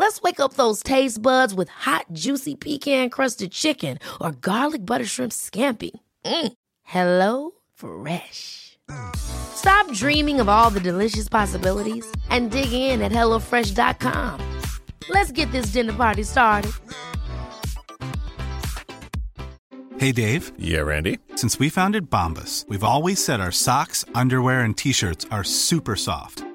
Let's wake up those taste buds with hot, juicy pecan crusted chicken or garlic butter shrimp scampi. Mm. Hello Fresh. Stop dreaming of all the delicious possibilities and dig in at HelloFresh.com. Let's get this dinner party started. Hey, Dave. Yeah, Randy. Since we founded Bombas, we've always said our socks, underwear, and t shirts are super soft.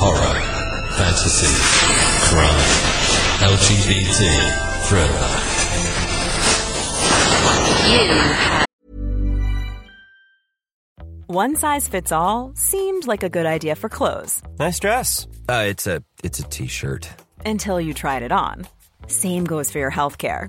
horror, fantasy, crime, LGBT, thriller. One size fits all seemed like a good idea for clothes Nice dress. Uh, it's a it's a t-shirt. until you tried it on. Same goes for your healthcare.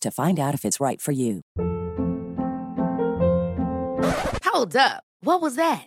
to find out if it's right for you. Hold up. What was that?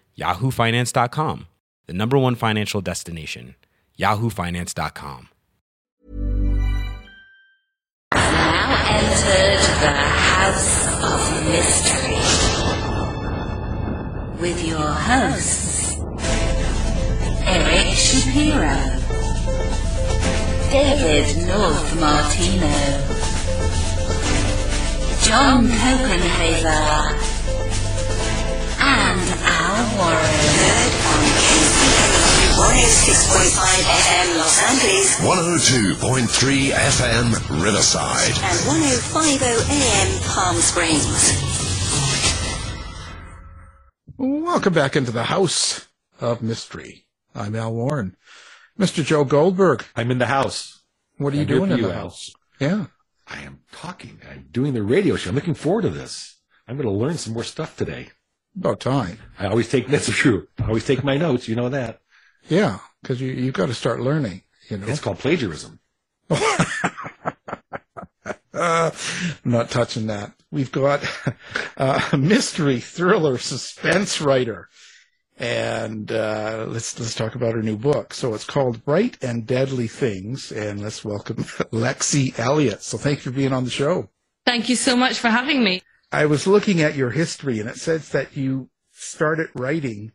yahoofinance.com, the number one financial destination, yahoofinance.com. Now entered the House of Mystery with your hosts, Eric Shapiro, David North Martino, John Copenhaver, and Al Warren. on KCOQ 106.5 FM Los Angeles 102.3 FM Riverside. and 105.0 AM Palm Springs. Welcome back into the House of Mystery. I'm Al Warren. Mr. Joe Goldberg. I'm in the house. What are you I'm doing in you, the Al. house? Yeah. I am talking. I'm doing the radio show. I'm looking forward to this. I'm going to learn some more stuff today. About time. I always take, that's true. I always take my notes. You know that. Yeah, because you, you've got to start learning, you know. It's called plagiarism. Uh, I'm not touching that. We've got uh, a mystery thriller suspense writer. And uh, let's let's talk about her new book. So it's called Bright and Deadly Things, and let's welcome Lexie Elliott. So thank you for being on the show. Thank you so much for having me. I was looking at your history, and it says that you started writing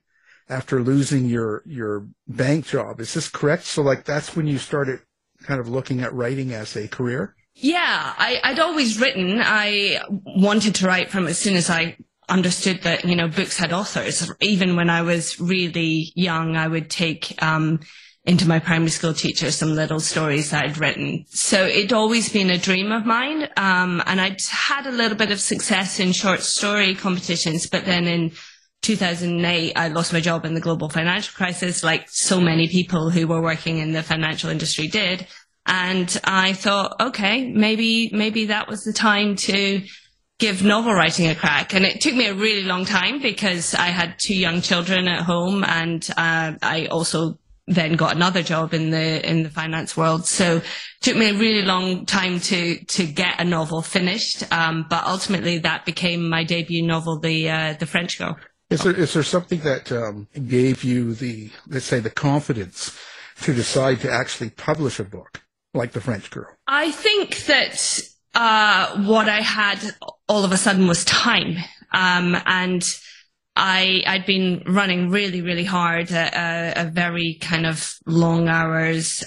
after losing your your bank job. Is this correct? So like that's when you started kind of looking at writing as a career. Yeah, I, I'd always written. I wanted to write from as soon as I understood that, you know, books had authors. Even when I was really young, I would take, um, into my primary school teacher some little stories I'd written. So it'd always been a dream of mine. Um, and I'd had a little bit of success in short story competitions, but then in 2008, I lost my job in the global financial crisis, like so many people who were working in the financial industry did. And I thought, okay, maybe, maybe that was the time to give novel writing a crack. And it took me a really long time because I had two young children at home and, uh, I also then got another job in the, in the finance world. So it took me a really long time to, to get a novel finished. Um, but ultimately that became my debut novel, The, uh, The French Girl. Is there is there something that um, gave you the let's say the confidence to decide to actually publish a book like The French Girl? I think that uh, what I had all of a sudden was time, um, and I I'd been running really really hard, a, a, a very kind of long hours,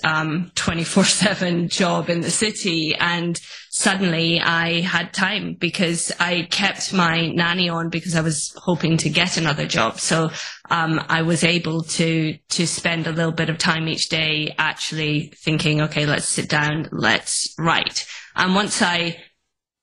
twenty four seven job in the city, and suddenly I had time because I kept my nanny on because I was hoping to get another job. So um, I was able to to spend a little bit of time each day actually thinking, okay, let's sit down, let's write. And once I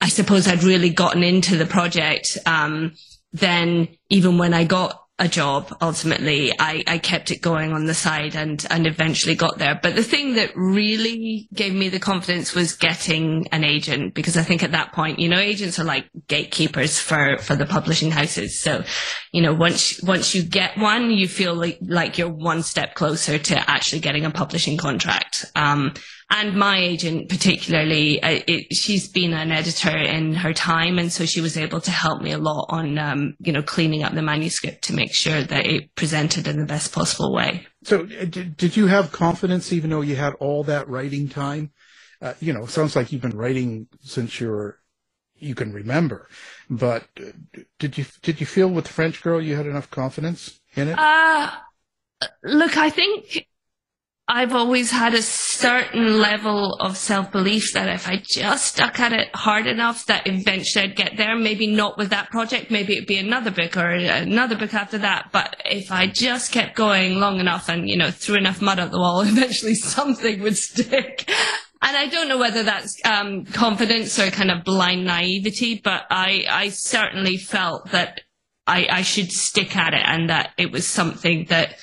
I suppose I'd really gotten into the project, um, then even when I got a job, ultimately, I, I kept it going on the side and, and eventually got there. But the thing that really gave me the confidence was getting an agent because I think at that point, you know, agents are like gatekeepers for, for the publishing houses. So, you know, once, once you get one, you feel like, like you're one step closer to actually getting a publishing contract. Um, and my agent particularly, uh, it, she's been an editor in her time, and so she was able to help me a lot on, um, you know, cleaning up the manuscript to make sure that it presented in the best possible way. So uh, did, did you have confidence even though you had all that writing time? Uh, you know, it sounds like you've been writing since you're you can remember. But uh, did you did you feel with the French girl you had enough confidence in it? Uh, look, I think I've always had a certain level of self-belief that if I just stuck at it hard enough, that eventually I'd get there. Maybe not with that project. Maybe it'd be another book or another book after that. But if I just kept going long enough and, you know, threw enough mud at the wall, eventually something would stick. and I don't know whether that's um, confidence or kind of blind naivety, but I, I certainly felt that I, I should stick at it and that it was something that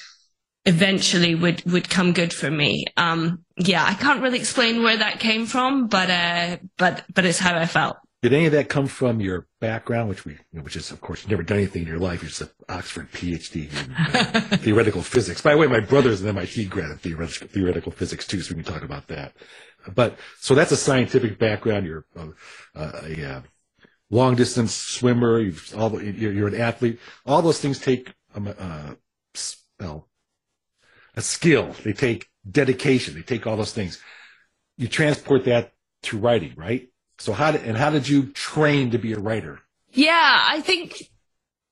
eventually would, would come good for me. Um, yeah, I can't really explain where that came from, but, uh, but, but it's how I felt. Did any of that come from your background, which we, you know, which is of course you've never done anything in your life? You're just an Oxford PhD in uh, theoretical physics. By the way, my brother's an MIT grad in theoretical, theoretical physics too, so we can talk about that. But so that's a scientific background. You're uh, a, a long distance swimmer. You've all you're, you're, an athlete. All those things take um, uh, well, a skill. They take dedication. They take all those things. You transport that to writing, right? So how did, and how did you train to be a writer? Yeah, I think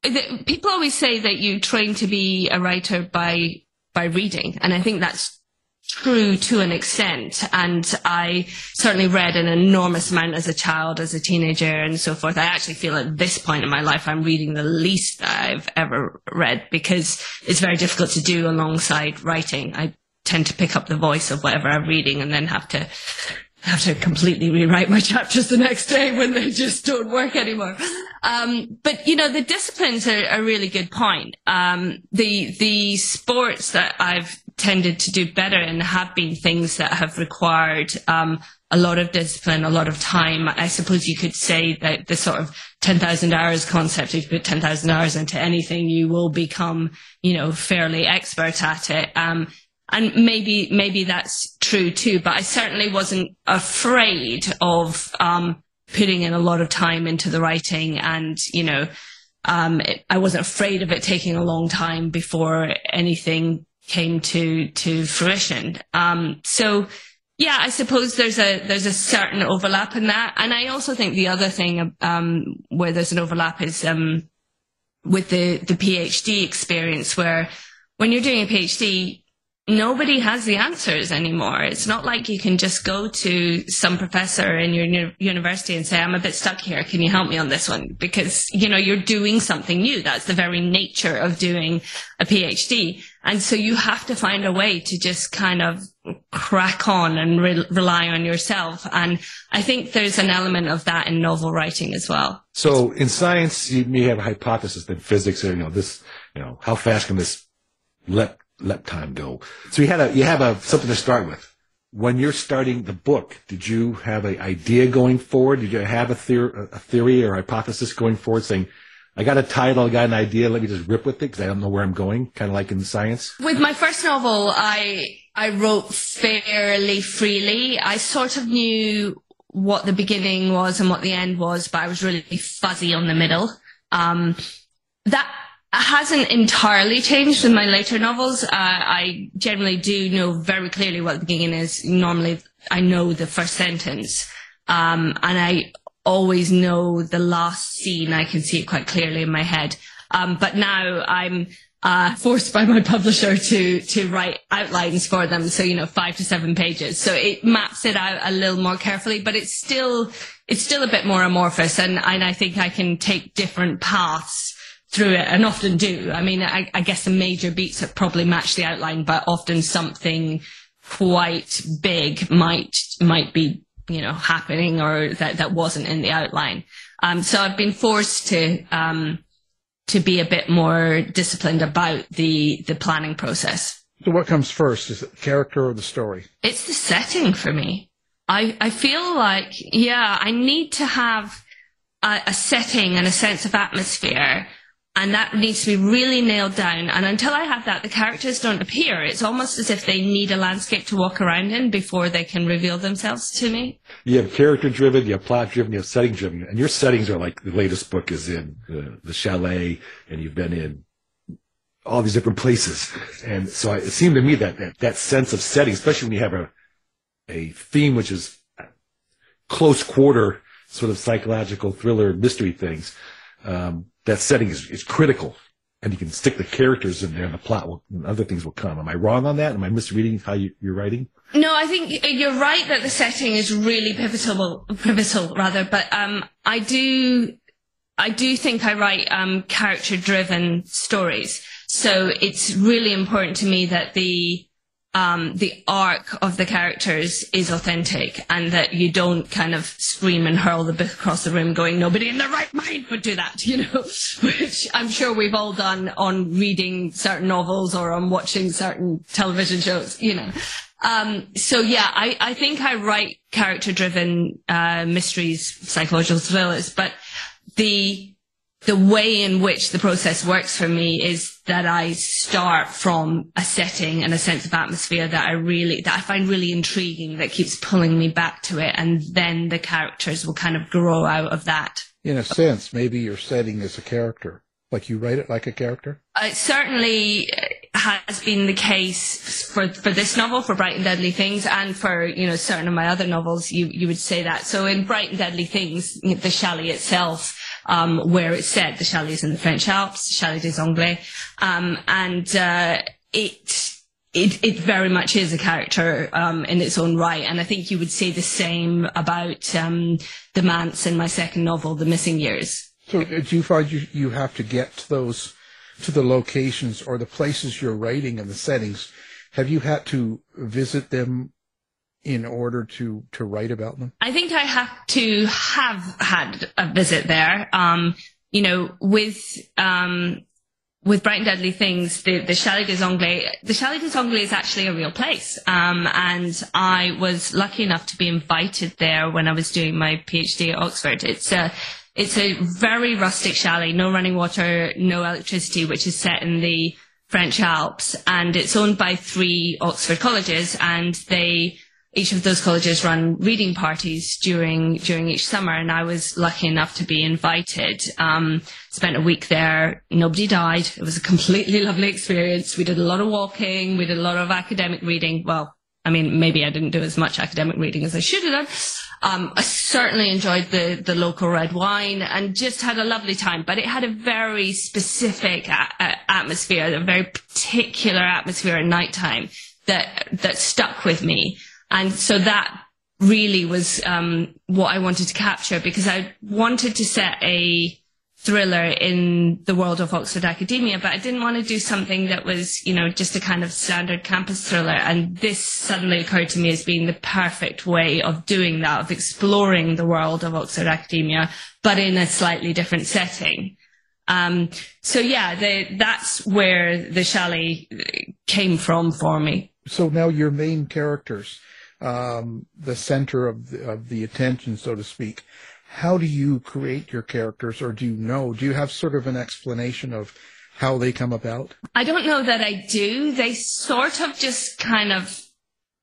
that people always say that you train to be a writer by by reading, and I think that's true to an extent. And I certainly read an enormous amount as a child, as a teenager, and so forth. I actually feel at this point in my life I'm reading the least I've ever read because it's very difficult to do alongside writing. I tend to pick up the voice of whatever I'm reading and then have to have to completely rewrite my chapters the next day when they just don't work anymore. Um, but you know, the disciplines are a really good point. Um, the the sports that I've tended to do better and have been things that have required um, a lot of discipline, a lot of time. I suppose you could say that the sort of 10,000 hours concept, if you put 10,000 hours into anything, you will become, you know, fairly expert at it. Um, and maybe, maybe that's true too, but I certainly wasn't afraid of, um, putting in a lot of time into the writing and, you know, um, it, I wasn't afraid of it taking a long time before anything came to, to fruition. Um, so, yeah, I suppose there's a there's a certain overlap in that, and I also think the other thing um, where there's an overlap is um, with the the PhD experience, where when you're doing a PhD, nobody has the answers anymore. It's not like you can just go to some professor in your university and say, I'm a bit stuck here. Can you help me on this one? Because, you know, you're doing something new. That's the very nature of doing a PhD. And so you have to find a way to just kind of crack on and re- rely on yourself. And I think there's an element of that in novel writing as well. So in science, you may have a hypothesis that physics, or, you know, this, you know, how fast can this let let time go. So you had a you have a something to start with. When you're starting the book, did you have an idea going forward? Did you have a, theory, a theory or hypothesis going forward, saying, "I got a title, I got an idea, let me just rip with it because I don't know where I'm going," kind of like in science? With my first novel, I I wrote fairly freely. I sort of knew what the beginning was and what the end was, but I was really fuzzy on the middle. Um, that hasn't entirely changed in my later novels. Uh, I generally do know very clearly what the beginning is. Normally, I know the first sentence, um, and I always know the last scene. I can see it quite clearly in my head. Um, but now I'm uh, forced by my publisher to to write outlines for them. So you know, five to seven pages. So it maps it out a little more carefully, but it's still it's still a bit more amorphous, and and I think I can take different paths through it and often do. I mean, I, I guess the major beats have probably matched the outline, but often something quite big might, might be, you know, happening or that, that wasn't in the outline. Um, so I've been forced to, um, to be a bit more disciplined about the, the planning process. So what comes first? Is it the character or the story? It's the setting for me. I, I feel like, yeah, I need to have a, a setting and a sense of atmosphere and that needs to be really nailed down. And until I have that, the characters don't appear. It's almost as if they need a landscape to walk around in before they can reveal themselves to me. You have character driven, you have plot driven, you have setting driven, and your settings are like the latest book is in the, chalet, and you've been in all these different places. And so it seemed to me that, that that sense of setting, especially when you have a a theme which is close quarter sort of psychological thriller mystery things. Um, that setting is, is critical and you can stick the characters in there and the plot will, and other things will come. Am I wrong on that? Am I misreading how you, are writing? No, I think you're right that the setting is really pivotal, pivotal rather, but, um, I do, I do think I write, um, character driven stories. So it's really important to me that the, um, the arc of the characters is authentic and that you don't kind of scream and hurl the book across the room going, nobody in their right mind would do that, you know, which I'm sure we've all done on reading certain novels or on watching certain television shows, you know. Um, so yeah, I, I think I write character driven, uh, mysteries, psychological thrillers, but the, the way in which the process works for me is that I start from a setting and a sense of atmosphere that I really, that I find really intriguing, that keeps pulling me back to it. And then the characters will kind of grow out of that. In a sense, maybe your setting is a character. Like you write it like a character? Uh, it certainly has been the case for, for this novel, for Bright and Deadly Things, and for, you know, certain of my other novels, you, you would say that. So in Bright and Deadly Things, the chalet itself, um, where it's set. The chalet is in the French Alps, Chalet des Anglais, um, and uh, it. It, it very much is a character um, in its own right, and I think you would say the same about um, the Manse in my second novel, The Missing Years. So, uh, do you find you you have to get to those to the locations or the places you're writing and the settings? Have you had to visit them in order to to write about them? I think I have to have had a visit there. Um, you know, with um, with Bright and Deadly Things, the, the Chalet des Anglais, the Chalet des Anglais is actually a real place. Um, and I was lucky enough to be invited there when I was doing my PhD at Oxford. It's a, it's a very rustic chalet, no running water, no electricity, which is set in the French Alps. And it's owned by three Oxford colleges and they each of those colleges run reading parties during during each summer, and I was lucky enough to be invited. Um, spent a week there. Nobody died. It was a completely lovely experience. We did a lot of walking. We did a lot of academic reading. Well, I mean, maybe I didn't do as much academic reading as I should have done. Um, I certainly enjoyed the, the local red wine and just had a lovely time, but it had a very specific a- a- atmosphere, a very particular atmosphere at nighttime that, that stuck with me. And so that really was um, what I wanted to capture because I wanted to set a thriller in the world of Oxford academia, but I didn't want to do something that was, you know, just a kind of standard campus thriller. And this suddenly occurred to me as being the perfect way of doing that, of exploring the world of Oxford academia, but in a slightly different setting. Um, so yeah, the, that's where the chalet came from for me. So now your main characters, um, the center of the, of the attention, so to speak. How do you create your characters, or do you know? Do you have sort of an explanation of how they come about? I don't know that I do. They sort of just kind of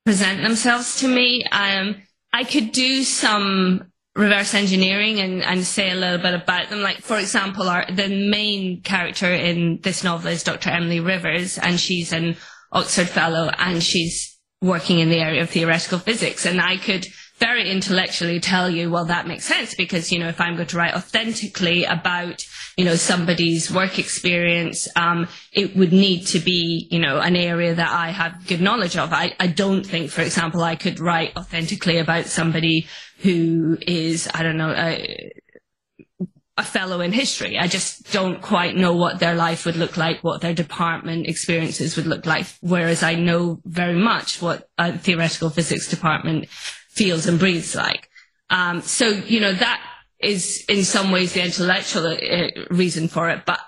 present themselves to me. Um, I could do some reverse engineering and, and say a little bit about them. Like, for example, our, the main character in this novel is Dr. Emily Rivers, and she's an Oxford Fellow, and she's working in the area of theoretical physics. And I could very intellectually tell you, well, that makes sense because, you know, if I'm going to write authentically about, you know, somebody's work experience, um, it would need to be, you know, an area that I have good knowledge of. I, I don't think, for example, I could write authentically about somebody who is, I don't know, uh, a fellow in history. I just don't quite know what their life would look like, what their department experiences would look like. Whereas I know very much what a theoretical physics department feels and breathes like. Um, so, you know, that is in some ways the intellectual uh, reason for it, but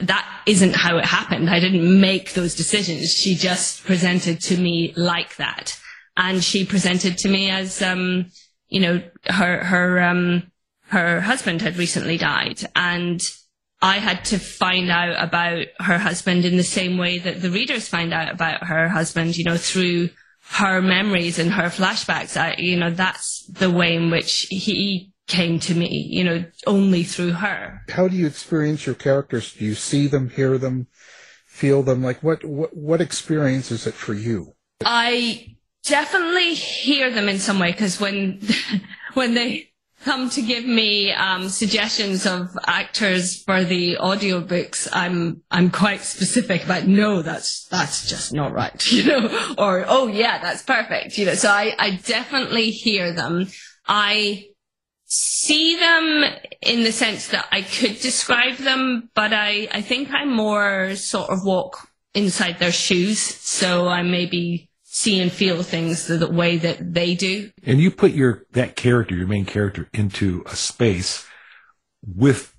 that isn't how it happened. I didn't make those decisions. She just presented to me like that. And she presented to me as, um, you know, her, her, um, her husband had recently died and I had to find out about her husband in the same way that the readers find out about her husband, you know, through her memories and her flashbacks. I, you know, that's the way in which he came to me, you know, only through her. How do you experience your characters? Do you see them, hear them, feel them? Like what, what, what experience is it for you? I definitely hear them in some way because when, when they, come to give me um, suggestions of actors for the audiobooks, I'm I'm quite specific about no, that's that's just not right, you know, or oh yeah, that's perfect, you know. So I I definitely hear them. I see them in the sense that I could describe them, but I I think I more sort of walk inside their shoes, so I maybe see and feel things the, the way that they do. And you put your that character, your main character, into a space with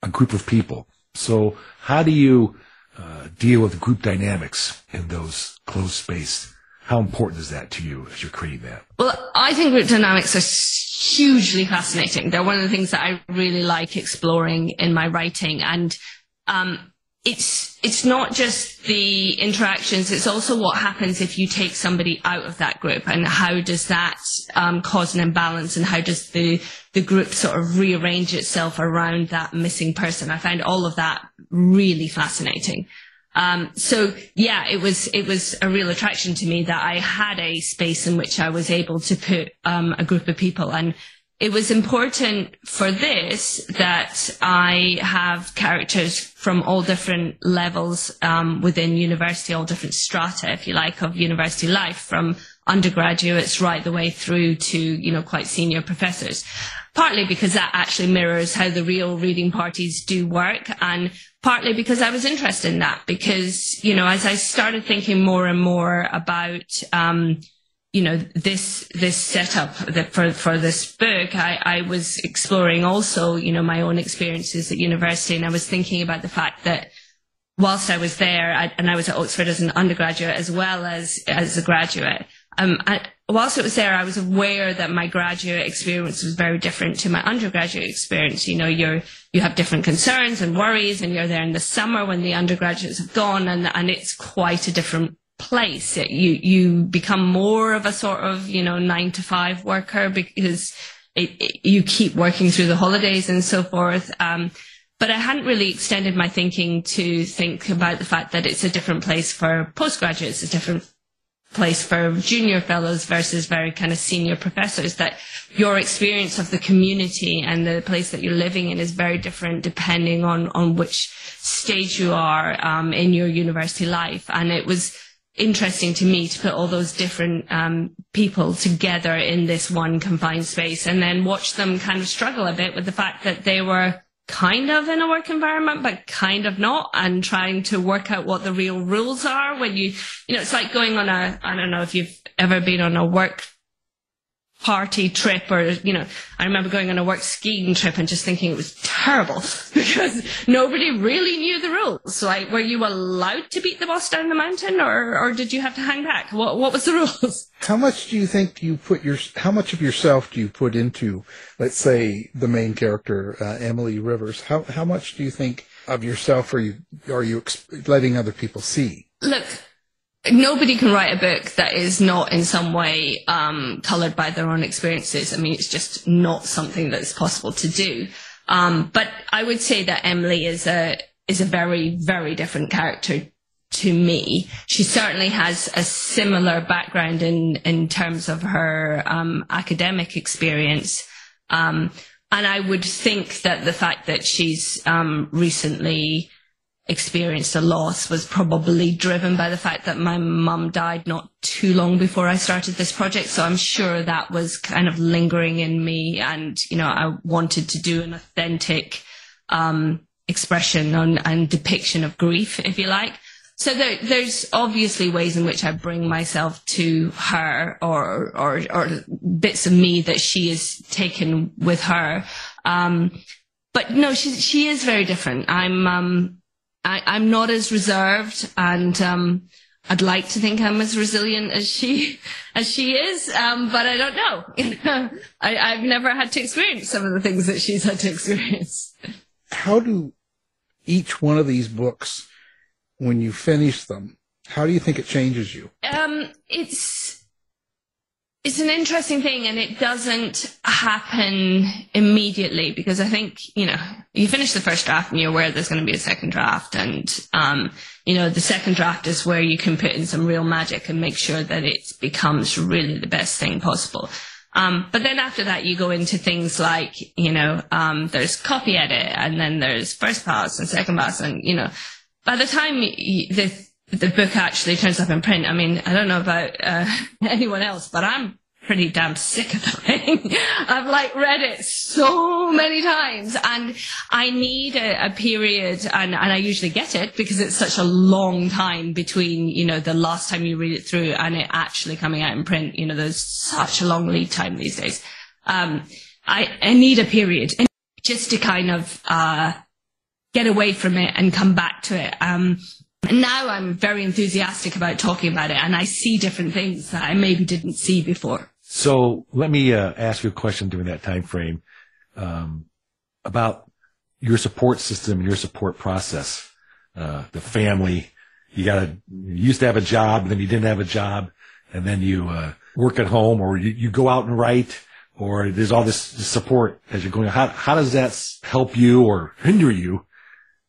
a group of people. So how do you uh, deal with group dynamics in those closed space? How important is that to you as you're creating that? Well, I think group dynamics are hugely fascinating. They're one of the things that I really like exploring in my writing. And um, it's it's not just the interactions; it's also what happens if you take somebody out of that group, and how does that um, cause an imbalance, and how does the the group sort of rearrange itself around that missing person? I find all of that really fascinating. Um, so yeah, it was it was a real attraction to me that I had a space in which I was able to put um, a group of people, and it was important for this that I have characters from all different levels um, within university, all different strata, if you like, of university life, from undergraduates right the way through to you know quite senior professors. Partly because that actually mirrors how the real reading parties do work, and partly because I was interested in that. Because you know, as I started thinking more and more about um, you know this this setup that for for this book I, I was exploring also you know my own experiences at university. And I was thinking about the fact that whilst I was there I, and I was at Oxford as an undergraduate as well as as a graduate um I, whilst it was there I was aware that my graduate experience was very different to my undergraduate experience. You know you're you have different concerns and worries and you're there in the summer when the undergraduates have gone and and it's quite a different place. You you become more of a sort of you know nine to five worker because it, it, you keep working through the holidays and so forth. Um, but I hadn't really extended my thinking to think about the fact that it's a different place for postgraduates, a different place for junior fellows versus very kind of senior professors that your experience of the community and the place that you're living in is very different depending on on which stage you are um, in your university life and it was interesting to me to put all those different um, people together in this one confined space and then watch them kind of struggle a bit with the fact that they were kind of in a work environment but kind of not and trying to work out what the real rules are when you you know it's like going on a i don't know if you've ever been on a work party trip or you know i remember going on a work skiing trip and just thinking it was terrible because nobody really knew the rules. Like were you allowed to beat the boss down the mountain or or did you have to hang back? What what was the rules? How much do you think you put your how much of yourself do you put into let's say the main character uh, emily rivers? How how much do you think of yourself are you are you letting other people see? Look nobody can write a book that is not in some way um, colored by their own experiences. I mean, it's just not something that's possible to do. Um, but I would say that Emily is a is a very very different character to me. She certainly has a similar background in in terms of her um, academic experience. Um, and I would think that the fact that she's um, recently experienced a loss was probably driven by the fact that my mum died not too long before I started this project. So I'm sure that was kind of lingering in me. And, you know, I wanted to do an authentic, um, expression on, and depiction of grief, if you like. So there, there's obviously ways in which I bring myself to her or, or, or bits of me that she has taken with her. Um, but no, she, she is very different. I'm, um, I, am not as reserved and um, I'd like to think I'm as resilient as she as she is, um, but I don't know. I, I've never had to experience some of the things that she's had to experience. How do each one of these books, when you finish them, how do you think it changes you? Um, it's it's an interesting thing and it doesn't happen immediately because I think, you know, you finish the first draft and you're aware there's going to be a second draft and, um, you know, the second draft is where you can put in some real magic and make sure that it becomes really the best thing possible. Um, but then after that, you go into things like, you know, um, there's copy edit and then there's first pass and second pass and, you know, by the time the the book actually turns up in print. I mean, I don't know about uh, anyone else, but I'm pretty damn sick of the thing. I've like read it so many times and I need a, a, period and, and I usually get it because it's such a long time between, you know, the last time you read it through and it actually coming out in print. You know, there's such a long lead time these days. Um, I, I need a period just to kind of, uh, get away from it and come back to it. Um, now I'm very enthusiastic about talking about it and I see different things that I maybe didn't see before. So let me uh, ask you a question during that time frame um, about your support system, your support process, uh, the family. You got you used to have a job, and then you didn't have a job, and then you uh, work at home, or you, you, go out and write, or there's all this, this support as you're going. How how does that help you or hinder you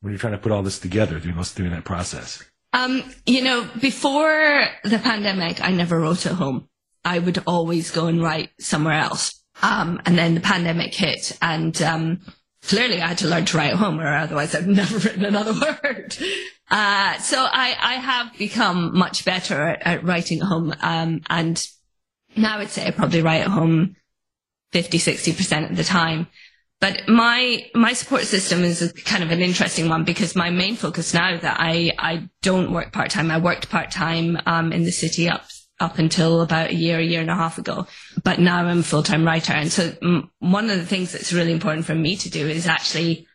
when you're trying to put all this together during during that process? Um, you know, before the pandemic, I never wrote at home. I would always go and write somewhere else. Um, and then the pandemic hit and, um, clearly I had to learn to write at home or otherwise I'd never written another word. Uh, so I, I have become much better at, at writing at home. Um, and now I'd say I probably write at home 50, 60% of the time. But my, my support system is kind of an interesting one because my main focus now that I, I don't work part time. I worked part time, um, in the city up up until about a year, a year and a half ago. But now I'm a full-time writer. And so one of the things that's really important for me to do is actually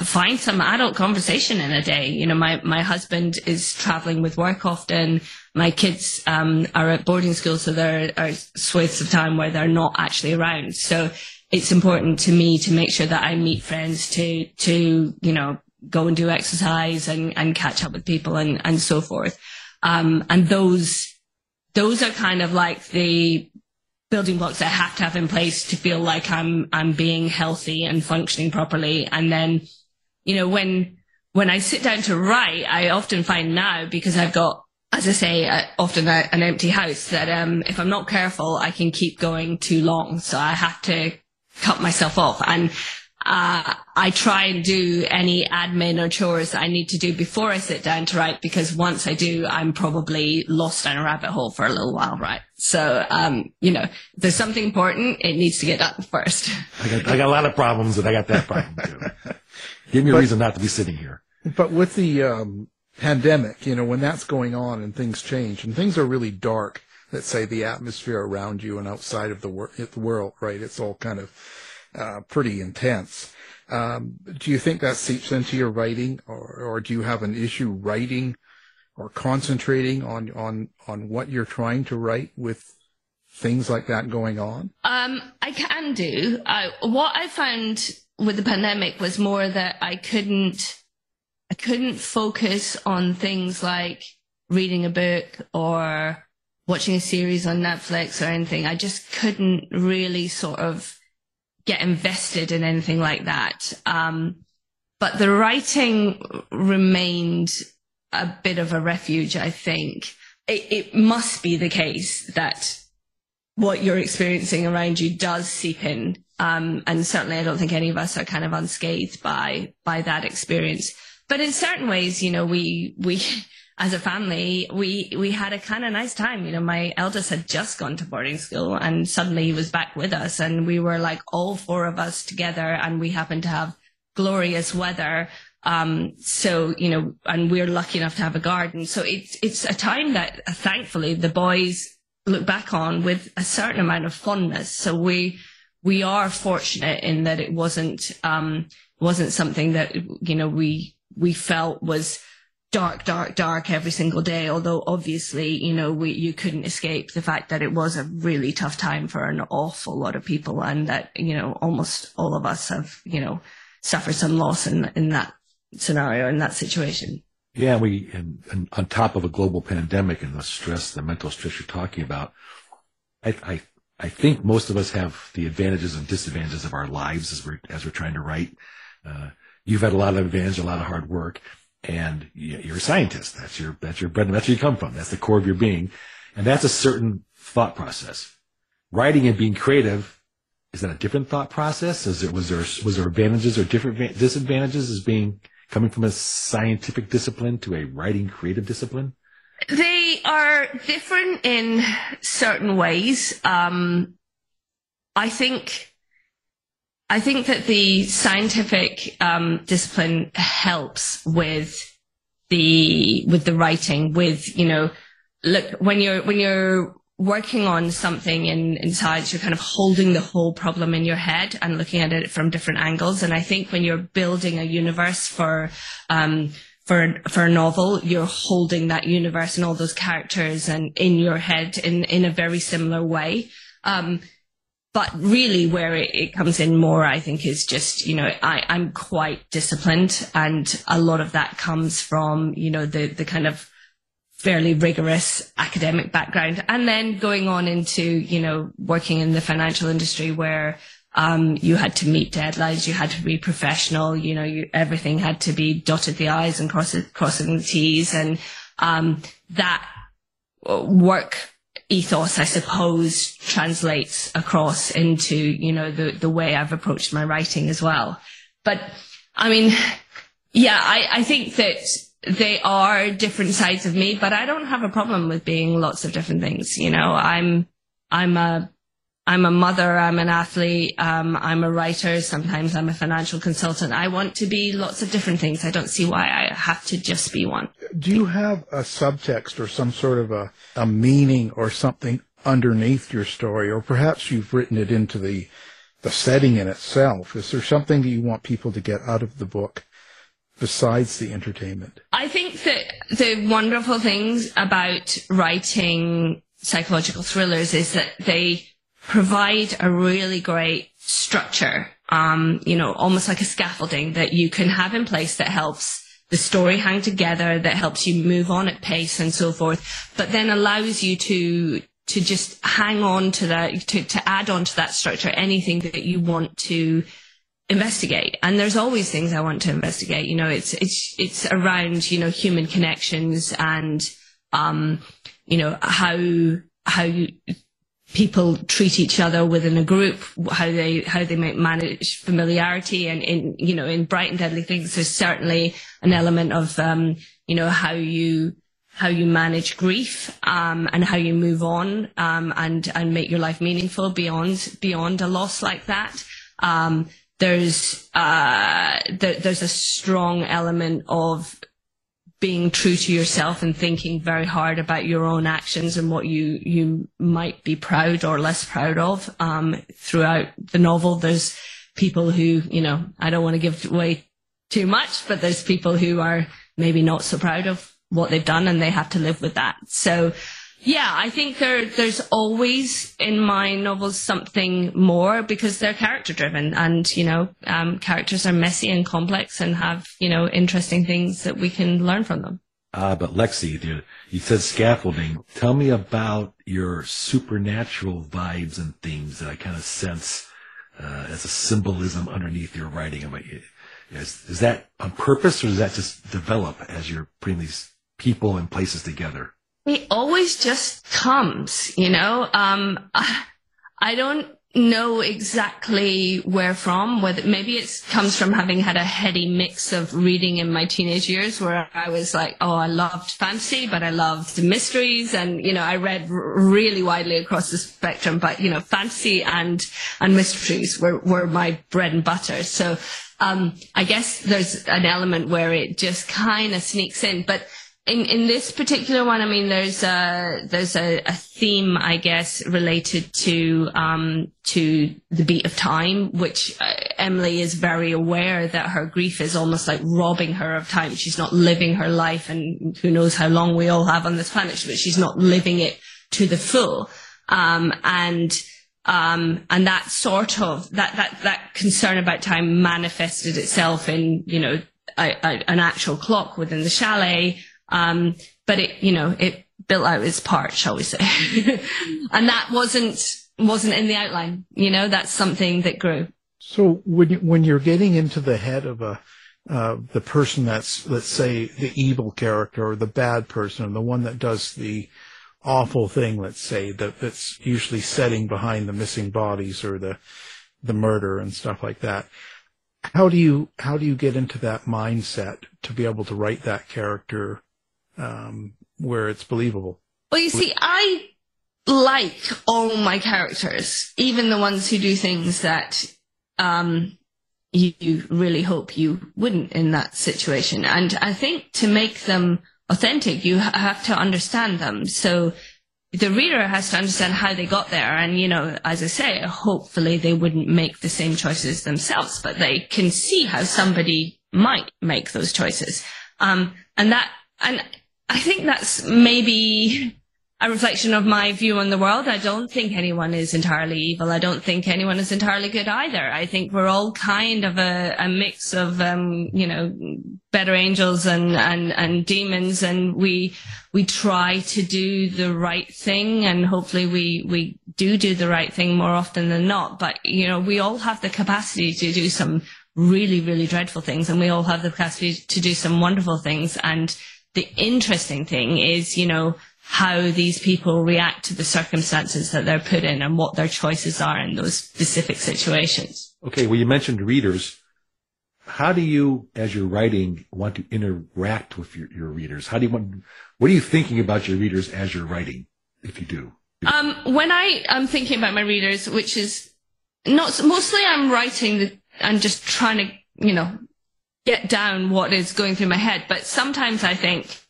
find some adult conversation in a day. You know, my, my husband is traveling with work often. My kids, um, are at boarding school. So there are swathes of time where they're not actually around. So it's important to me to make sure that I meet friends to, to, you know, go and do exercise and, and catch up with people and, and so forth. Um, and those, those are kind of like the building blocks I have to have in place to feel like I'm I'm being healthy and functioning properly. And then, you know, when when I sit down to write, I often find now because I've got, as I say, often a, an empty house that um, if I'm not careful, I can keep going too long. So I have to cut myself off. And uh, I try and do any admin or chores I need to do before I sit down to write because once I do, I'm probably lost down a rabbit hole for a little while, right? So, um, you know, there's something important, it needs to get done first. I got, I got a lot of problems and I got that problem too. Give me a reason not to be sitting here. But with the, um, pandemic, you know, when that's going on and things change and things are really dark, let's say the atmosphere around you and outside of the, wor- the world, right? It's all kind of, uh, pretty intense. Um, do you think that seeps into your writing, or, or do you have an issue writing or concentrating on on on what you're trying to write with things like that going on? Um, I can do. I, what I found with the pandemic was more that I couldn't I couldn't focus on things like reading a book or watching a series on Netflix or anything. I just couldn't really sort of get invested in anything like that. Um, but the writing remained a bit of a refuge, I think. It, it must be the case that what you're experiencing around you does seep in. Um, and certainly I don't think any of us are kind of unscathed by, by that experience. But in certain ways, you know, we, we, as a family, we, we had a kind of nice time. You know, my eldest had just gone to boarding school and suddenly he was back with us and we were like all four of us together and we happened to have glorious weather. Um, so, you know, and we're lucky enough to have a garden. So it's, it's a time that thankfully the boys look back on with a certain amount of fondness. So we, we are fortunate in that it wasn't, um, wasn't something that, you know, we, we felt was, dark, dark, dark every single day. Although obviously, you know, we, you couldn't escape the fact that it was a really tough time for an awful lot of people and that, you know, almost all of us have, you know, suffered some loss in, in that scenario, in that situation. Yeah, we, and, and on top of a global pandemic and the stress, the mental stress you're talking about, I, I, I think most of us have the advantages and disadvantages of our lives as we're, as we're trying to write. Uh, you've had a lot of advantage, a lot of hard work and you're a scientist. That's your, that's your bread. That's where you come from. That's the core of your being. And that's a certain thought process. Writing and being creative, is that a different thought process? Is it, was there, was there advantages or different disadvantages as being, coming from a scientific discipline to a writing creative discipline? They are different in certain ways. Um, I think, I think that the scientific um, discipline helps with the with the writing. With you know, look when you're when you're working on something in, in science, you're kind of holding the whole problem in your head and looking at it from different angles. And I think when you're building a universe for um, for for a novel, you're holding that universe and all those characters and in your head in in a very similar way. Um, but really where it, it, comes in more, I think, is just, you know, I, I'm quite disciplined and a lot of that comes from, you know, the, the kind of fairly rigorous academic background. And then going on into, you know, working in the financial industry where, um, you had to meet deadlines, you had to be professional, you know, you, everything had to be dotted the I's and crossing, crossing the T's. And, um, that work ethos, I suppose, translates across into, you know, the, the way I've approached my writing as well. But I mean, yeah, I, I think that they are different sides of me, but I don't have a problem with being lots of different things. You know, I'm, I'm a I'm a mother, I'm an athlete, um, I'm a writer, sometimes I'm a financial consultant. I want to be lots of different things. I don't see why I have to just be one. Do you have a subtext or some sort of a, a meaning or something underneath your story, or perhaps you've written it into the the setting in itself? Is there something that you want people to get out of the book besides the entertainment? I think that the wonderful things about writing psychological thrillers is that they provide a really great structure, um, you know, almost like a scaffolding that you can have in place that helps the story hang together, that helps you move on at pace and so forth, but then allows you to to just hang on to that, to, to add on to that structure anything that you want to investigate. And there's always things I want to investigate. You know, it's it's it's around you know human connections and um, you know how how you people treat each other within a group, how they how they might manage familiarity, and in you know in Bright and Deadly Things, there's certainly an element of um, you know how you how you manage grief um, and how you move on um, and and make your life meaningful beyond beyond a loss like that. Um, there's uh, there, there's a strong element of being true to yourself and thinking very hard about your own actions and what you you might be proud or less proud of. Um, throughout the novel, there's people who you know I don't want to give away too much, but there's people who are maybe not so proud of what they've done and they have to live with that. So yeah, I think there there's always in my novels something more because they're character driven, and you know, um, characters are messy and complex and have you know interesting things that we can learn from them. Ah, uh, but Lexie, you, you said scaffolding. Tell me about your supernatural vibes and themes that I kind of sense uh, as a symbolism underneath your writing. Is, is that on purpose, or does that just develop as you're putting these people and places together? It always just comes, you know. Um, I, don't know exactly where from. Whether maybe it comes from having had a heady mix of reading in my teenage years, where I was like, oh, I loved fantasy, but I loved mysteries, and you know, I read really widely across the spectrum. But you know, fantasy and and mysteries were were my bread and butter. So um, I guess there's an element where it just kind of sneaks in, but in in this particular one, I mean, there's a there's a, a theme, I guess, related to um to the beat of time, which uh, Emily is very aware that her grief is almost like robbing her of time. She's not living her life, and who knows how long we all have on this planet, but she's not living it to the full. Um, and um, and that sort of that that that concern about time manifested itself in you know a, a, an actual clock within the chalet um, but it, you know, it built out its part, shall we say. and that wasn't, wasn't in the outline. You know, that's something that grew. So when, you, when you're getting into the head of a, uh, the person that's, let's say, the evil character or the bad person, the one that does the awful thing, let's say, that, that's usually setting behind the missing bodies or the, the murder and stuff like that. How do you, how do you get into that mindset to be able to write that character um, where it's believable. Well, you see, I like all my characters, even the ones who do things that um, you, you really hope you wouldn't in that situation. And I think to make them authentic, you ha- have to understand them. So the reader has to understand how they got there. And, you know, as I say, hopefully they wouldn't make the same choices themselves, but they can see how somebody might make those choices. Um, and that, and I think that's maybe a reflection of my view on the world. I don't think anyone is entirely evil. I don't think anyone is entirely good either. I think we're all kind of a, a mix of, um, you know, better angels and, and, and demons. And we, we try to do the right thing and hopefully we, we do do the right thing more often than not. But, you know, we all have the capacity to do some really, really dreadful things and we all have the capacity to do some wonderful things. And the interesting thing is, you know, how these people react to the circumstances that they're put in and what their choices are in those specific situations. Okay, well, you mentioned readers. How do you, as you're writing, want to interact with your, your readers? How do you want, what are you thinking about your readers as you're writing, if you do? Um, when I am thinking about my readers, which is not, mostly I'm writing the, I'm just trying to, you know, get down what is going through my head. But sometimes I think,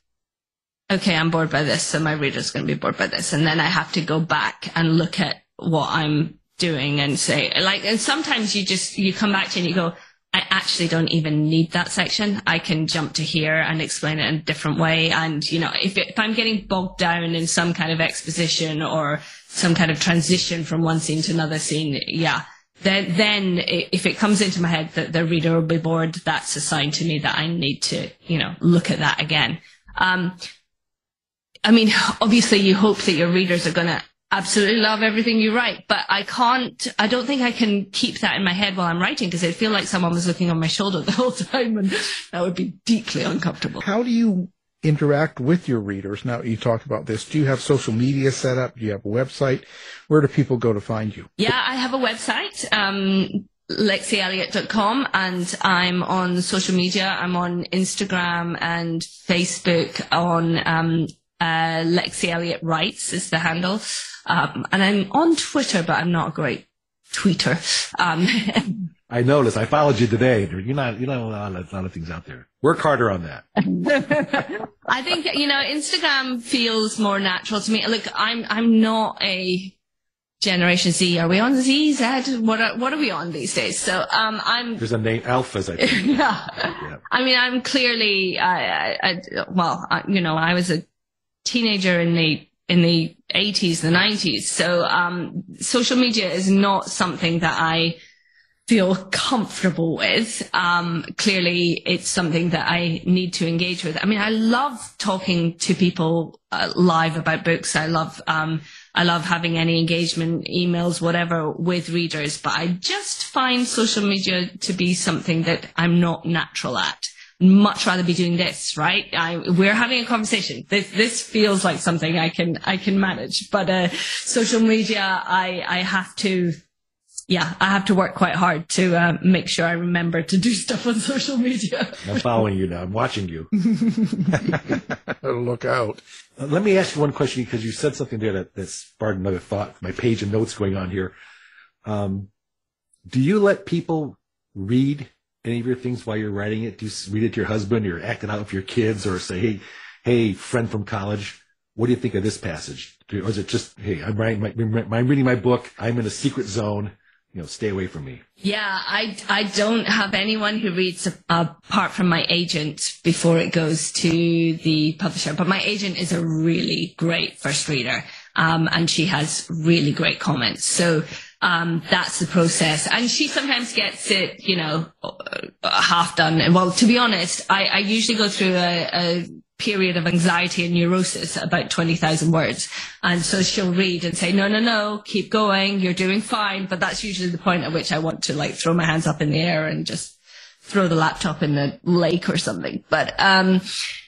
okay, I'm bored by this, so my reader's going to be bored by this. And then I have to go back and look at what I'm doing and say, like, and sometimes you just, you come back to and you go, I actually don't even need that section. I can jump to here and explain it in a different way. And, you know, if, it, if I'm getting bogged down in some kind of exposition or some kind of transition from one scene to another scene, yeah, then, then if it comes into my head that the reader will be bored, that's a sign to me that I need to, you know, look at that again. Um, I mean, obviously you hope that your readers are going to absolutely love everything you write, but I can't, I don't think I can keep that in my head while I'm writing because I feel like someone was looking on my shoulder the whole time and that would be deeply uncomfortable. How do you interact with your readers? Now you talk about this. Do you have social media set up? Do you have a website? Where do people go to find you? Yeah, I have a website. Um, LexieElliott.com and I'm on social media. I'm on Instagram and Facebook on um, uh, Lexie Elliott Writes is the handle. Um, and I'm on Twitter, but I'm not a great tweeter. Um, I noticed. I followed you today. You're not, you know, a lot, of, a lot of things out there. Work harder on that. I think, you know, Instagram feels more natural to me. Look, I'm, I'm not a Generation Z. Are we on Z, Z? What are, what are we on these days? So, um, I'm. There's a name, alphas, I think. yeah. yeah. I mean, I'm clearly, uh, I, I, well, I, you know, I was a teenager in the in the 80s, the 90s. So um, social media is not something that I feel comfortable with. Um, clearly, it's something that I need to engage with. I mean, I love talking to people uh, live about books. I love um, I love having any engagement, emails, whatever, with readers. But I just find social media to be something that I'm not natural at much rather be doing this, right? I, we're having a conversation. This, this feels like something I can, I can manage, but, uh, social media, I, I have to, yeah, I have to work quite hard to, uh, make sure I remember to do stuff on social media. I'm following you now. I'm watching you. Look out. Uh, let me ask you one question because you said something there that, that sparked another thought. My page of notes going on here. Um, do you let people read any of your things while you're writing it? Do you read it to your husband? You're acting out with your kids, or say, "Hey, hey, friend from college, what do you think of this passage?" Or is it just, "Hey, I'm writing my, I'm reading my book. I'm in a secret zone. You know, stay away from me." Yeah, I I don't have anyone who reads apart from my agent before it goes to the publisher. But my agent is a really great first reader, um, and she has really great comments. So um, that's the process. And she sometimes gets it, you know, half done. Well, to be honest, I, I usually go through a, a period of anxiety and neurosis about 20,000 words. And so she'll read and say, no, no, no, keep going. You're doing fine. But that's usually the point at which I want to like throw my hands up in the air and just throw the laptop in the lake or something. But, um,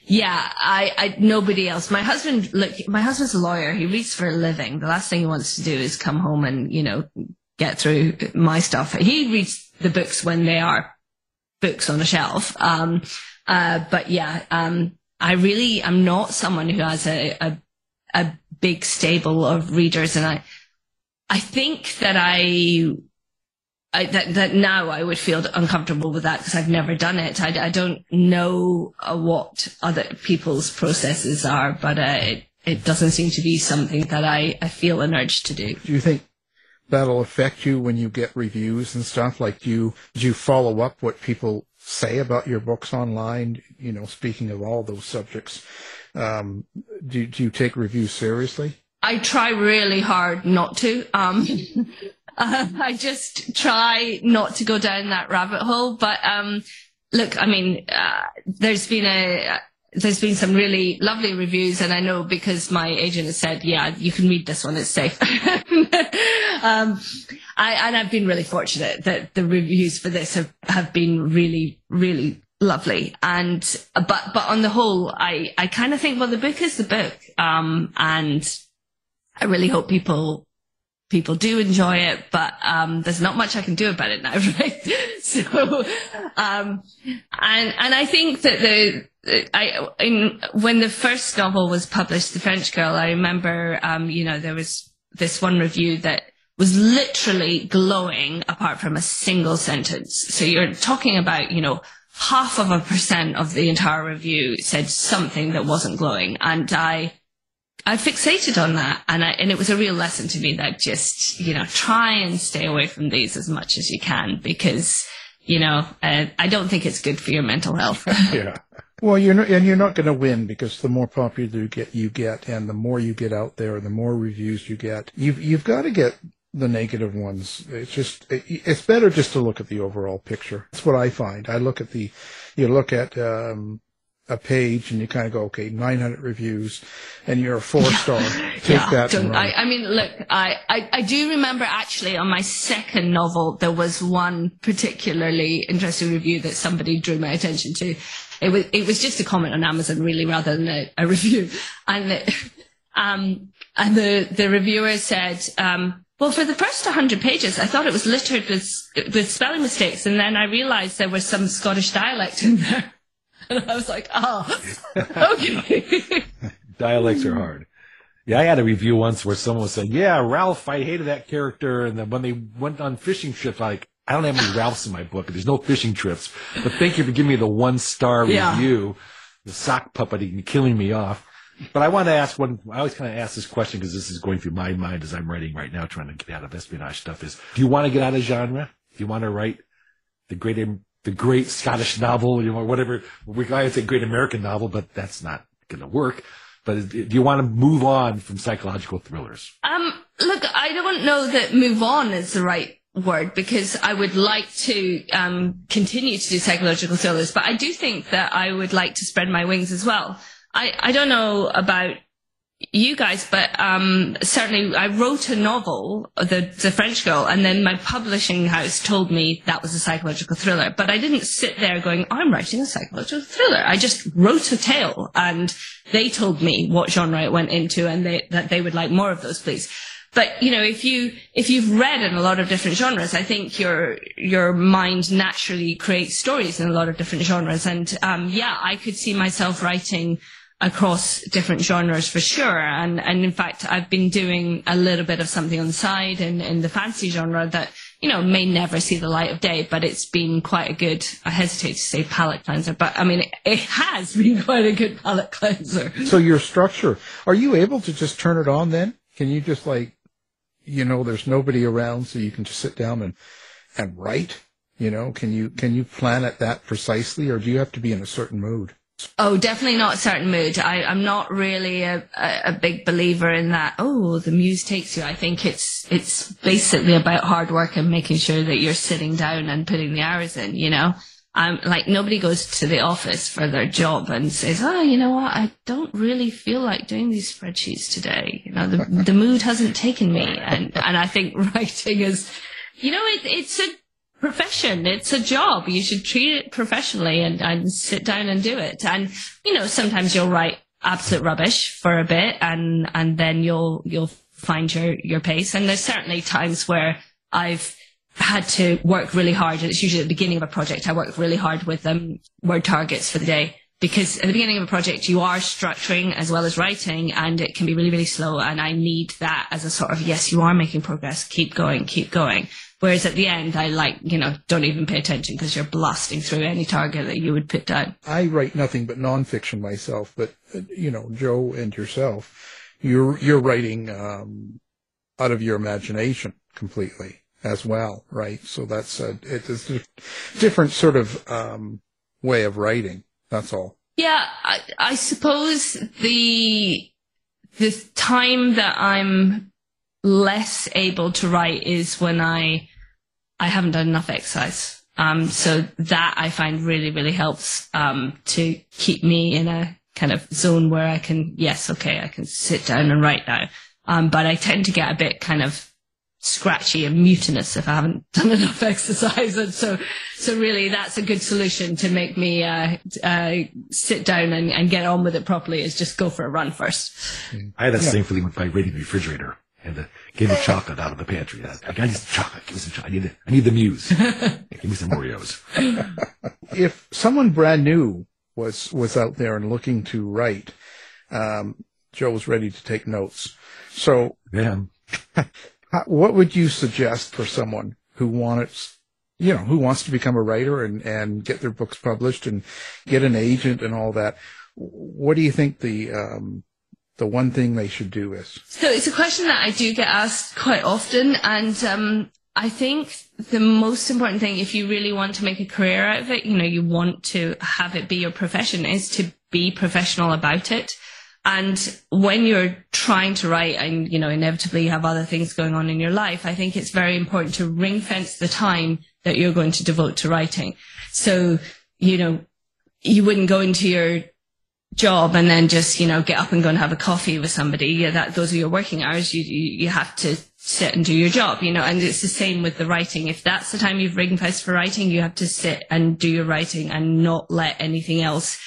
yeah, I, I, nobody else. My husband, look, my husband's a lawyer. He reads for a living. The last thing he wants to do is come home and, you know, get through my stuff. He reads the books when they are books on a shelf. Um, uh, but yeah, um, I really am not someone who has a, a, a big stable of readers. And I, I think that I, I, that, that now I would feel uncomfortable with that because I've never done it. I, I don't know uh, what other people's processes are, but uh, it, it doesn't seem to be something that I, I feel an urge to do. Do you think that'll affect you when you get reviews and stuff? Like, do you, do you follow up what people say about your books online? You know, speaking of all those subjects, um, do, do you take reviews seriously? I try really hard not to. Um, uh, I just try not to go down that rabbit hole. But um, look, I mean, uh, there's been a there's been some really lovely reviews, and I know because my agent has said, yeah, you can read this one; it's safe. um, I, and I've been really fortunate that the reviews for this have, have been really, really lovely. And but but on the whole, I I kind of think, well, the book is the book, um, and I really hope people people do enjoy it, but um, there's not much I can do about it now, right? so, um, and and I think that the I in when the first novel was published, The French Girl, I remember um, you know there was this one review that was literally glowing apart from a single sentence. So you're talking about you know half of a percent of the entire review said something that wasn't glowing, and I I fixated on that, and I, and it was a real lesson to me that just you know try and stay away from these as much as you can because you know uh, I don't think it's good for your mental health. yeah. Well, you're not, and you're not going to win because the more popular you get, you get, and the more you get out there, the more reviews you get. You've you've got to get the negative ones. It's just it, it's better just to look at the overall picture. That's what I find. I look at the you look at um, a page and you kind of go, okay, 900 reviews and you're a four star. Take yeah, that. I, I, mean, look, I, I, I, do remember actually on my second novel, there was one particularly interesting review that somebody drew my attention to. It was, it was just a comment on Amazon really rather than a, a review. And, the, um, and the, the reviewer said, um, well, for the first 100 pages, I thought it was littered with, with spelling mistakes. And then I realized there was some Scottish dialect in there. And I was like, oh, okay. Dialects are hard. Yeah, I had a review once where someone was saying, "Yeah, Ralph, I hated that character," and then when they went on fishing trips, I like I don't have any Ralphs in my book. There's no fishing trips, but thank you for giving me the one star Yeah. review. The sock puppeting killing me off. But I want to ask one. I always kind of ask this question because this is going through my mind as I'm writing right now, trying to get out of espionage stuff. Is do you want to get out of genre? Do you want to write the great the great Scottish novel, you know, whatever. We I say great American novel, but that's not going to work. But do you want to move on from psychological thrillers? Um, look, I don't know that move on is the right word because I would like to um, continue to do psychological thrillers, but I do think that I would like to spread my wings as well. I, I don't know about you guys, but um, certainly I wrote a novel, the the French Girl, and then my publishing house told me that was a psychological thriller. But I didn't sit there going, "I'm writing a psychological thriller." I just wrote a tale, and they told me what genre it went into, and they, that they would like more of those, please. But you know, if you if you've read in a lot of different genres, I think your your mind naturally creates stories in a lot of different genres. And um, yeah, I could see myself writing across different genres for sure. And, and in fact, I've been doing a little bit of something on the side in, in the fantasy genre that, you know, may never see the light of day, but it's been quite a good, I hesitate to say palate cleanser, but I mean, it, it has been quite a good palate cleanser. So your structure, are you able to just turn it on then? Can you just like, you know, there's nobody around so you can just sit down and, and write? You know, can you, can you plan it that precisely or do you have to be in a certain mood? Oh, definitely not a certain mood. I, I'm not really a, a, a big believer in that. Oh, the muse takes you. I think it's it's basically about hard work and making sure that you're sitting down and putting the hours in. You know, I'm like nobody goes to the office for their job and says, "Oh, you know what? I don't really feel like doing these spreadsheets today. You know, the the mood hasn't taken me." And and I think writing is, you know, it, it's a profession. It's a job. You should treat it professionally and, and sit down and do it. And, you know, sometimes you'll write absolute rubbish for a bit and, and then you'll, you'll find your, your pace. And there's certainly times where I've had to work really hard. And it's usually at the beginning of a project. I work really hard with um, word targets for the day because at the beginning of a project, you are structuring as well as writing and it can be really, really slow. And I need that as a sort of, yes, you are making progress. Keep going, keep going. Whereas at the end, I like, you know, don't even pay attention because you're blasting through any target that you would put down. I write nothing but nonfiction myself, but uh, you know, Joe and yourself, you're you're writing um, out of your imagination completely as well, right? So that's a it's a different sort of um, way of writing. That's all. Yeah, I, I suppose the the time that I'm less able to write is when I I haven't done enough exercise. Um, so that I find really, really helps um, to keep me in a kind of zone where I can, yes, okay, I can sit down and write now. Um, but I tend to get a bit kind of scratchy and mutinous if I haven't done enough exercise. And so, so really that's a good solution to make me, uh, uh, sit down and, and get on with it properly is just go for a run first. I had that yeah. same feeling with my raiding the refrigerator and the, give me chocolate out of the pantry. I, I need some chocolate. Give me some chocolate. I need the, I need the muse. give me some Oreos. if someone brand new was, was out there and looking to write, um, Joe was ready to take notes. So, yeah. what would you suggest for someone who wants, you know, who wants to become a writer and, and get their books published and get an agent and all that? What do you think the, um, the one thing they should do is? So it's a question that I do get asked quite often. And, um, I think the most important thing, if you really want to make a career out of it, you know, you want to have it be your profession is to be professional about it. And when you're trying to write and, you know, inevitably you have other things going on in your life, I think it's very important to ring fence the time that you're going to devote to writing. So, you know, you wouldn't go into your job and then just, you know, get up and go and have a coffee with somebody. Yeah, that, those are your working hours. You, you, you have to sit and do your job, you know, and it's the same with the writing. If that's the time you've ring fenced for writing, you have to sit and do your writing and not let anything else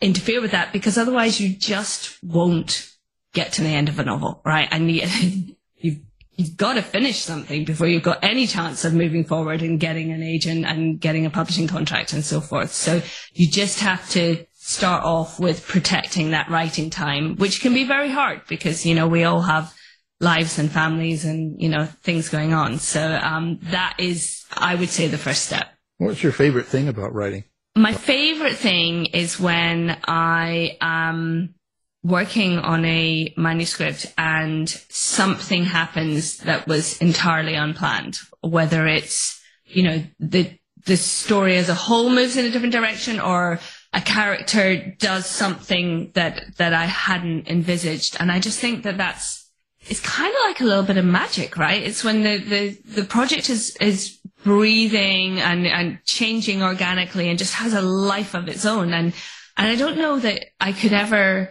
interfere with that because otherwise you just won't get to the end of a novel, right? And you, you've, you've got to finish something before you've got any chance of moving forward and getting an agent and getting a publishing contract and so forth. So you just have to start off with protecting that writing time, which can be very hard because, you know, we all have lives and families and, you know, things going on. So, um, that is, I would say the first step. What's your favorite thing about writing? My favorite thing is when I am working on a manuscript and something happens that was entirely unplanned, whether it's, you know, the, the story as a whole moves in a different direction or a character does something that, that I hadn't envisaged. And I just think that that's, it's kind of like a little bit of magic, right? It's when the, the, the project is, is breathing and, and changing organically and just has a life of its own. And, and I don't know that I could ever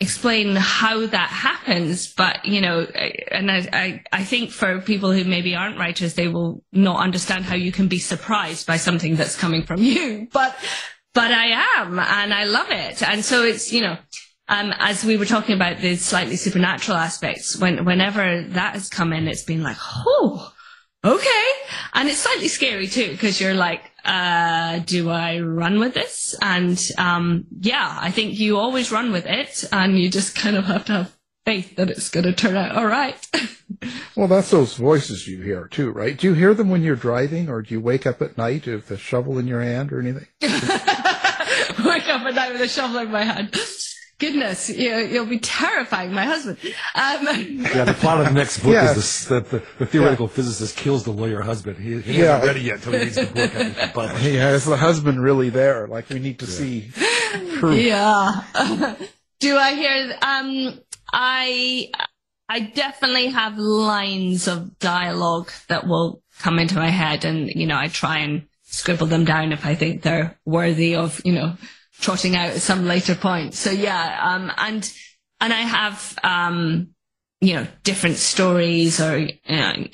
explain how that happens, but you know, and I, I, I think for people who maybe aren't writers, they will not understand how you can be surprised by something that's coming from you. But, but I am and I love it. And so it's, you know, um, as we were talking about the slightly supernatural aspects, when, whenever that has come in, it's been like, oh, okay. And it's slightly scary too, because you're like, uh, do I run with this? And, um, yeah, I think you always run with it and you just kind of have to have faith that it's going to turn out all right. well, that's those voices you hear too, right? Do you hear them when you're driving or do you wake up at night with a shovel in your hand or anything? wake up at night with a shovel in my hand goodness, you, will be terrifying my husband. Um, yeah, the plot of the next book yeah. is that the, the, theoretical yeah. physicist kills the lawyer husband. He, he yeah. hasn't ready yet until he reads the book. yeah, is the husband really there? Like we need to yeah. see proof. Yeah. Do I hear? Um, I I definitely have lines of dialogue that will come into my head, and you know, I try and scribble them down if I think they're worthy of you know trotting out at some later point. So yeah, um, and and I have um, you know different stories or you know,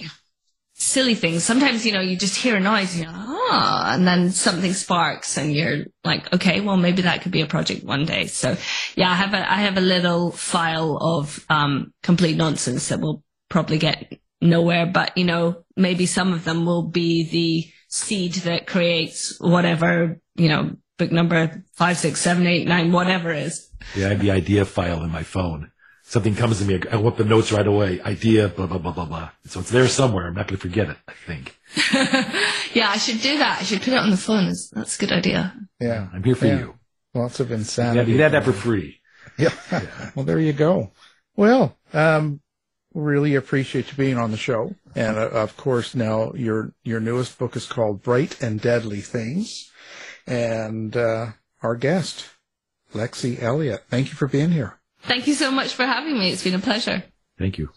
silly things. Sometimes you know you just hear a noise, and you ah, and then something sparks, and you're like, okay, well maybe that could be a project one day. So yeah, I have a I have a little file of um, complete nonsense that will probably get nowhere, but you know maybe some of them will be the seed that creates whatever you know book number five, six, seven, eight, nine, whatever it is. Yeah, I have the idea file in my phone. Something comes to me, I want the notes right away. Idea, blah, blah, blah, blah, blah. So it's there somewhere. I'm not going to forget it, I think. Yeah, I should do that. I should put it on the phone. That's- That's a good idea. Yeah. I'm here for Yeah. you. Lots of Yeah, insanity. you can have that for free. Yeah. well, there you go. Well, um, really appreciate you being on the show. And uh, of course, now your, your newest book is called Bright and Deadly Things. And, uh, our guest, Lexie Elliott. Thank you for being here. Thank you so much for having me. It's been a pleasure. Thank you.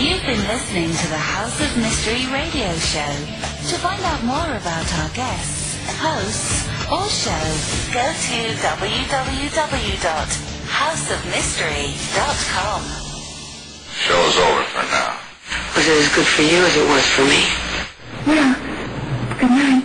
You've been listening to the House of Mystery radio show. To find out more about our guests, hosts, or show, go to www.houseofmystery.com. Show's over for now. Was it as good for you as it was for me? Well, good night.